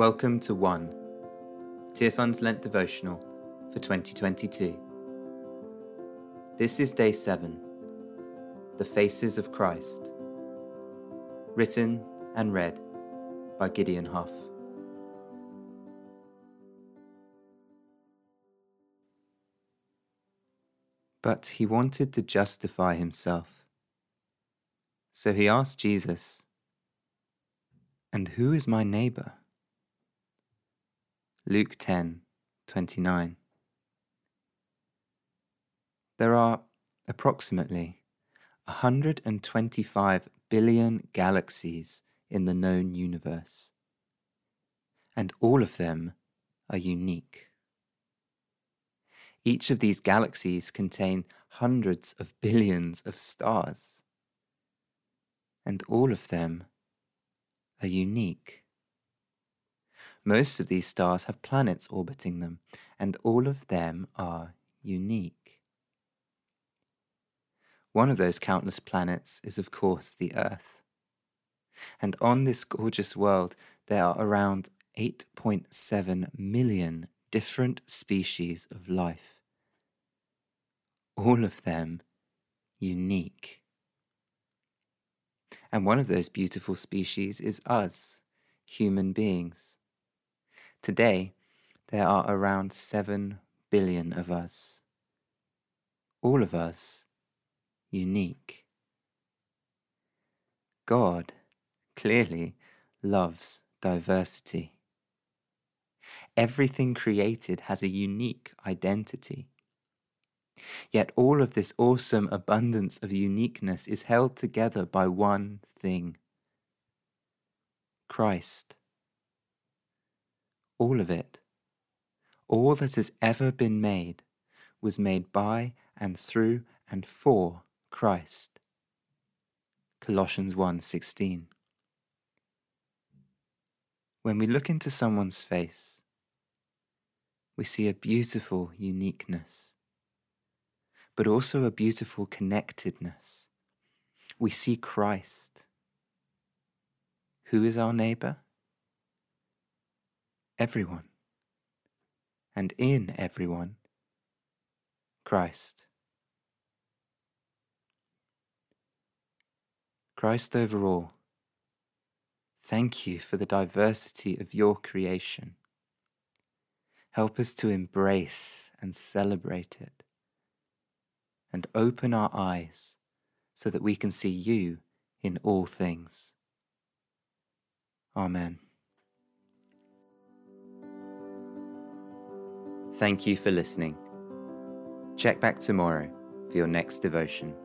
Welcome to 1 Tear Lent devotional for 2022. This is day 7 The Faces of Christ. Written and read by Gideon Huff. But he wanted to justify himself. So he asked Jesus, And who is my neighbor? Luke 10 29. There are approximately 125 billion galaxies in the known universe, and all of them are unique. Each of these galaxies contain hundreds of billions of stars, and all of them are unique. Most of these stars have planets orbiting them, and all of them are unique. One of those countless planets is, of course, the Earth. And on this gorgeous world, there are around 8.7 million different species of life. All of them unique. And one of those beautiful species is us, human beings. Today, there are around 7 billion of us. All of us unique. God clearly loves diversity. Everything created has a unique identity. Yet all of this awesome abundance of uniqueness is held together by one thing Christ all of it. All that has ever been made was made by and through and for Christ. Colossians 1:16. When we look into someone's face, we see a beautiful uniqueness, but also a beautiful connectedness. We see Christ. Who is our neighbor? Everyone, and in everyone, Christ. Christ over all, thank you for the diversity of your creation. Help us to embrace and celebrate it, and open our eyes so that we can see you in all things. Amen. Thank you for listening. Check back tomorrow for your next devotion.